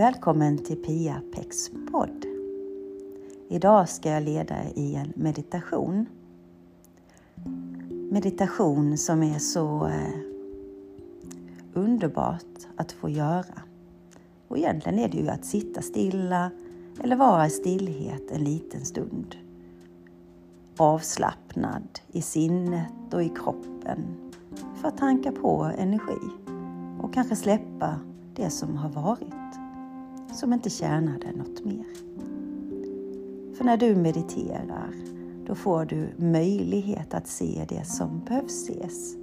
Välkommen till Pia Pecks podd. Idag ska jag leda i en meditation. Meditation som är så eh, underbart att få göra. Och egentligen är det ju att sitta stilla eller vara i stillhet en liten stund. Avslappnad i sinnet och i kroppen för att tanka på energi och kanske släppa det som har varit som inte tjänade något mer. För när du mediterar, då får du möjlighet att se det som behövs ses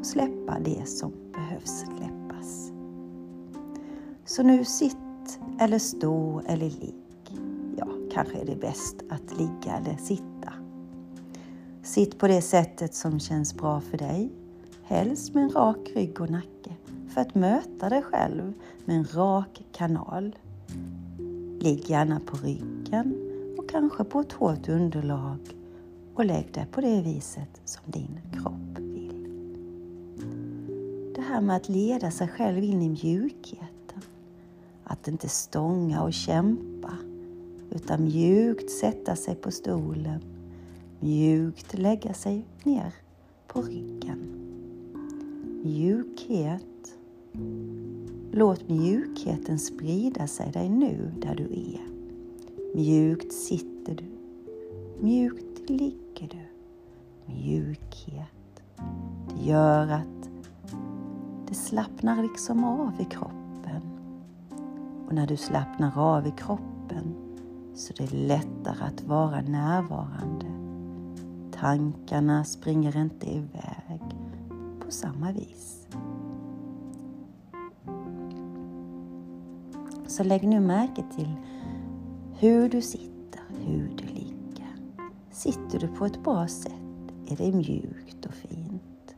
och släppa det som behövs släppas. Så nu sitt eller stå eller ligg. Ja, kanske är det bäst att ligga eller sitta. Sitt på det sättet som känns bra för dig, helst med en rak rygg och nacke för att möta dig själv med en rak kanal. Ligg gärna på ryggen och kanske på ett hårt underlag och lägg dig på det viset som din kropp vill. Det här med att leda sig själv in i mjukheten. Att inte stånga och kämpa utan mjukt sätta sig på stolen, mjukt lägga sig ner på ryggen. Mjukhet Låt mjukheten sprida sig dig nu där du är. Mjukt sitter du. Mjukt ligger du. Mjukhet. Det gör att det slappnar liksom av i kroppen. Och när du slappnar av i kroppen så är det lättare att vara närvarande. Tankarna springer inte iväg på samma vis. Så lägg nu märke till hur du sitter, hur du ligger. Sitter du på ett bra sätt? Är det mjukt och fint?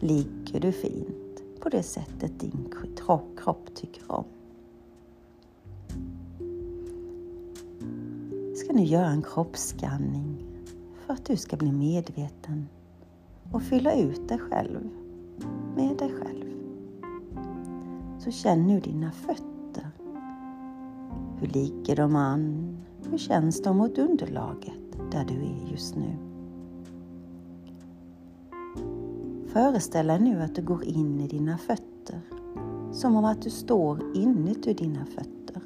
Ligger du fint på det sättet din kropp tycker om? ska nu göra en kroppsskanning för att du ska bli medveten och fylla ut dig själv med dig själv. Så känn nu dina fötter. Hur ligger de an? Hur känns de mot underlaget där du är just nu? Föreställ dig nu att du går in i dina fötter, som om att du står inuti dina fötter.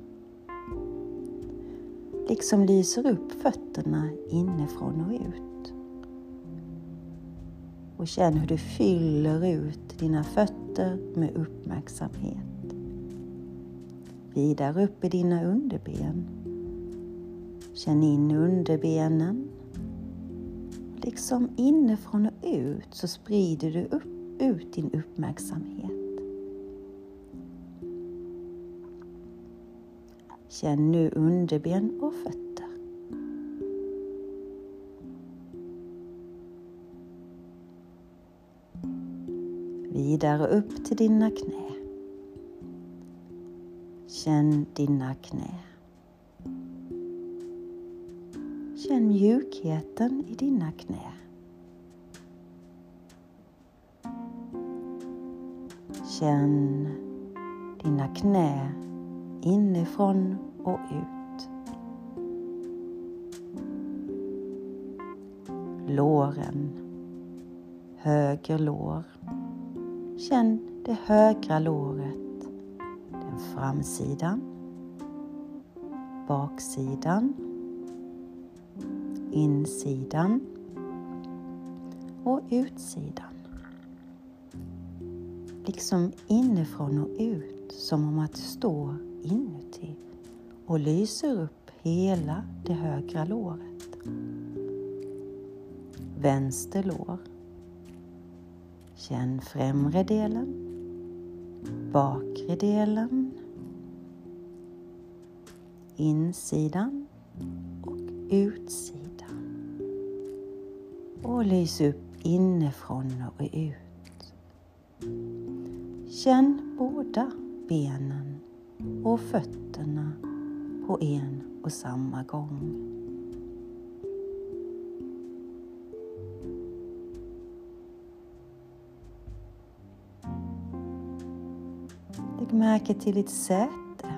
Liksom lyser upp fötterna inifrån och ut. Och känn hur du fyller ut dina fötter med uppmärksamhet vidare upp i dina underben. Känn in underbenen. Liksom inifrån och ut så sprider du upp, ut din uppmärksamhet. Känn nu underben och fötter. Vidare upp till dina knän. Känn dina knä. Känn mjukheten i dina knä. Känn dina knä inifrån och ut. Låren, höger lår. Känn det högra låret framsidan, baksidan, insidan och utsidan. Liksom inifrån och ut som om att du står inuti och lyser upp hela det högra låret. Vänster lår. Känn främre delen, bakre delen insidan och utsidan. Och lys upp inifrån och ut. Känn båda benen och fötterna på en och samma gång. Lägg märke till ditt säte.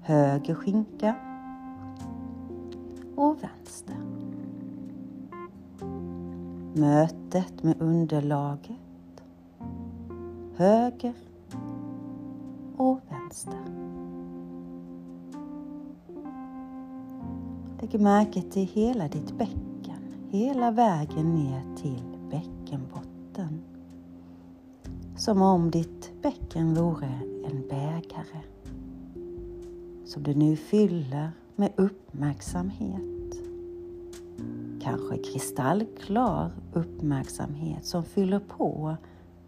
Höger skinka och vänster. Mötet med underlaget. Höger och vänster. Lägg märke till hela ditt bäcken, hela vägen ner till bäckenbotten. Som om ditt bäcken vore en bägare som du nu fyller med uppmärksamhet. Kanske kristallklar uppmärksamhet som fyller på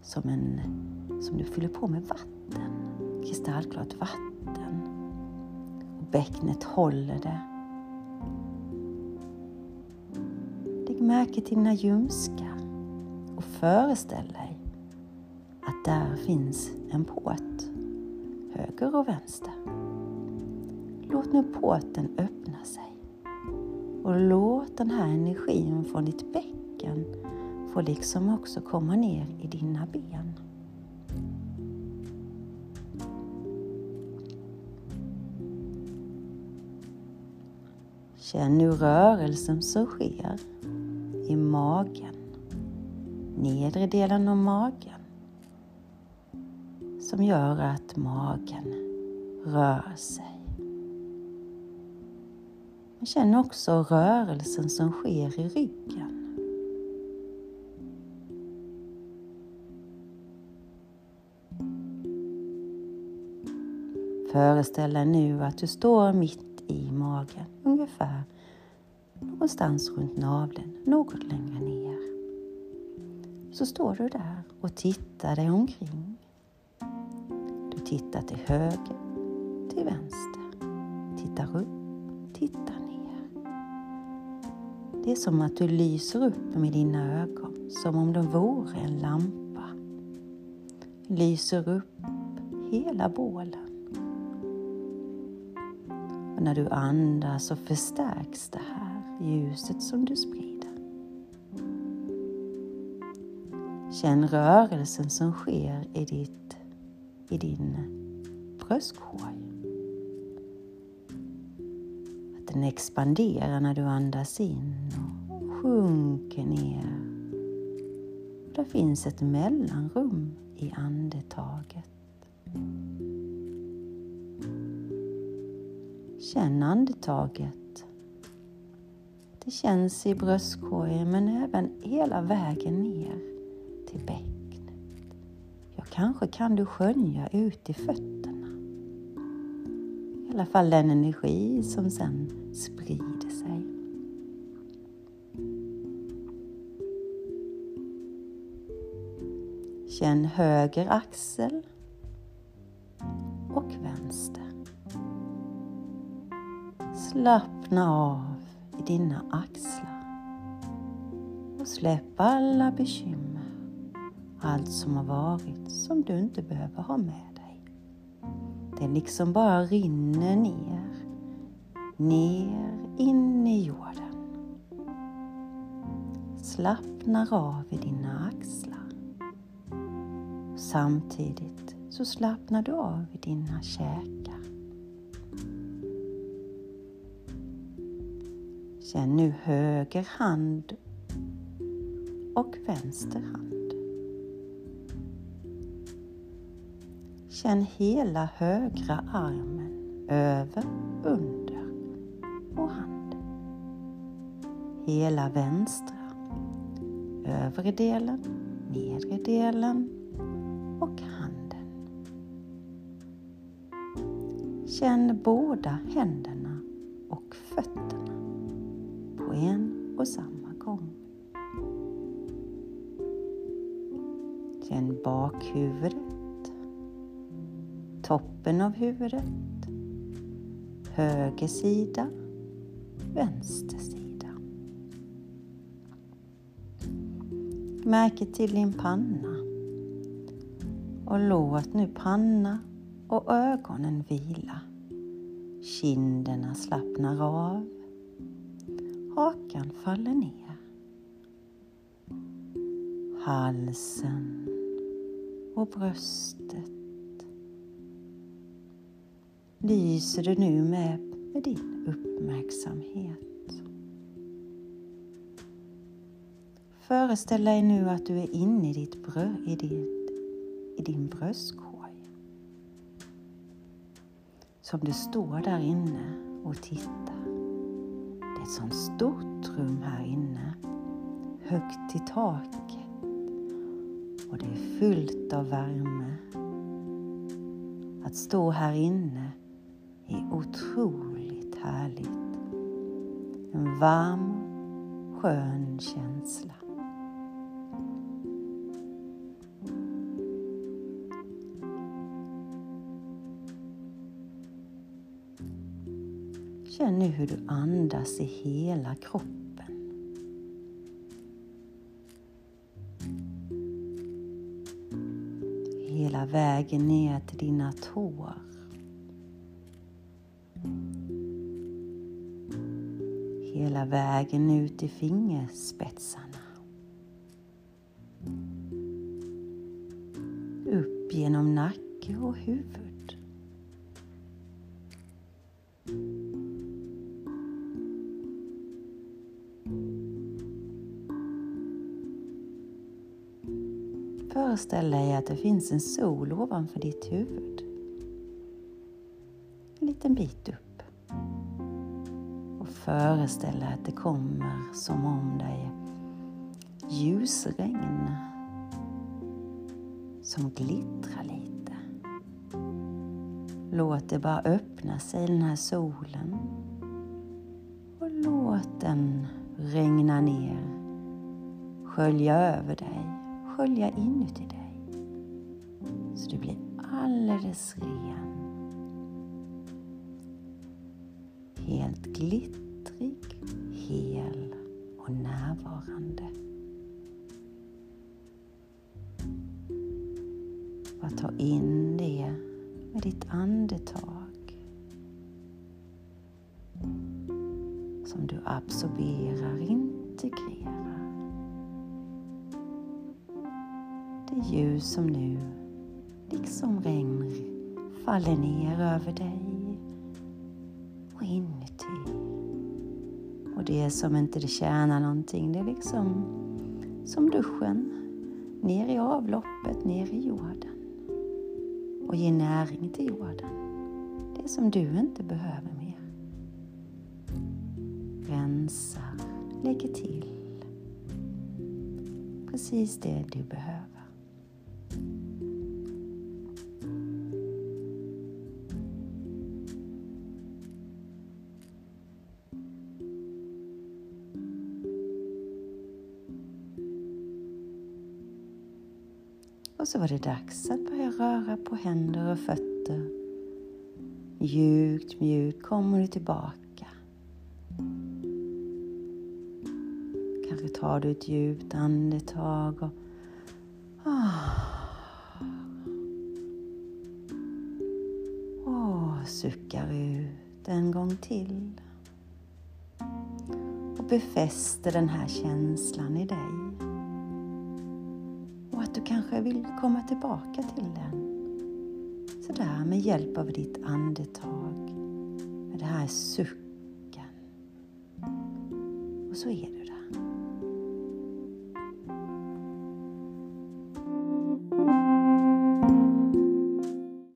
som, en, som du fyller på med vatten. Kristallklart vatten. Och bäcknet håller det. Lägg märke till dina ljumskar och föreställ dig där finns en påt, höger och vänster. Låt nu påten öppna sig och låt den här energin från ditt bäcken få liksom också komma ner i dina ben. Känn nu rörelsen som sker i magen, nedre delen av magen som gör att magen rör sig. Men känn också rörelsen som sker i ryggen. Föreställ dig nu att du står mitt i magen, ungefär någonstans runt naveln, något längre ner. Så står du där och tittar dig omkring. Titta till höger, till vänster, Titta upp, titta ner. Det är som att du lyser upp med dina ögon, som om de vore en lampa. Lyser upp hela bålen. Och när du andas så förstärks det här ljuset som du sprider. Känn rörelsen som sker i, ditt, i din bröstkorg. Att den expanderar när du andas in och sjunker ner. Där finns ett mellanrum i andetaget. Känn andetaget. Det känns i bröstkorgen men även hela vägen ner till bäcken. Och kanske kan du skönja ut i fötterna. I alla fall den energi som sen sprider sig. Känn höger axel och vänster. Slappna av i dina axlar och släpp alla bekymmer, allt som har varit som du inte behöver ha med dig. Det liksom bara rinner ner, ner in i jorden. Slappnar av i dina axlar. Samtidigt så slappnar du av i dina käkar. Känn nu höger hand och vänster hand. Känn hela högra armen över, under och hand. Hela vänstra, övre delen, nedre delen och handen. Känn båda händerna och fötterna på en och samma gång. Känn bakhuvudet, toppen av huvudet, höger sida, vänster sida. Märke till din panna och låt nu panna och ögonen vila. Kinderna slappnar av Hakan faller ner. Halsen och bröstet lyser du nu med, med din uppmärksamhet. Föreställ dig nu att du är inne i, ditt brö, i, ditt, i din bröstkorg. Som du står där inne och tittar. Det är ett sånt stort rum här inne. Högt i taket. Och det är fullt av värme. Att stå här inne är otroligt härligt. En varm, skön känsla. Känn nu hur du andas i hela kroppen. Hela vägen ner till dina tår. Hela vägen ut i fingerspetsarna. Upp genom nacke och huvud. Föreställ dig att det finns en sol ovanför ditt huvud. En liten bit upp. Föreställ dig att det kommer som om dig ljusregn som glittrar lite. Låt det bara öppna sig, den här solen. Och låt den regna ner, skölja över dig skölja inuti dig. Så du blir alldeles ren. Helt glittrig, hel och närvarande. Bara ta in det med ditt andetag. Som du absorberar, integrerar. det ljus som nu, liksom regn, faller ner över dig Och det som inte det tjänar någonting, det är liksom som duschen, ner i avloppet, ner i jorden och ge näring till jorden. Det som du inte behöver mer. Rensar, lägger till precis det du behöver. Och så var det dags att börja röra på händer och fötter. Mjukt, mjukt kommer du tillbaka. Kanske tar du ett djupt andetag och ah. och suckar ut en gång till. Och befäster den här känslan i dig du kanske vill komma tillbaka till den. Sådär med hjälp av ditt andetag, med det här sucken. Och så är du där.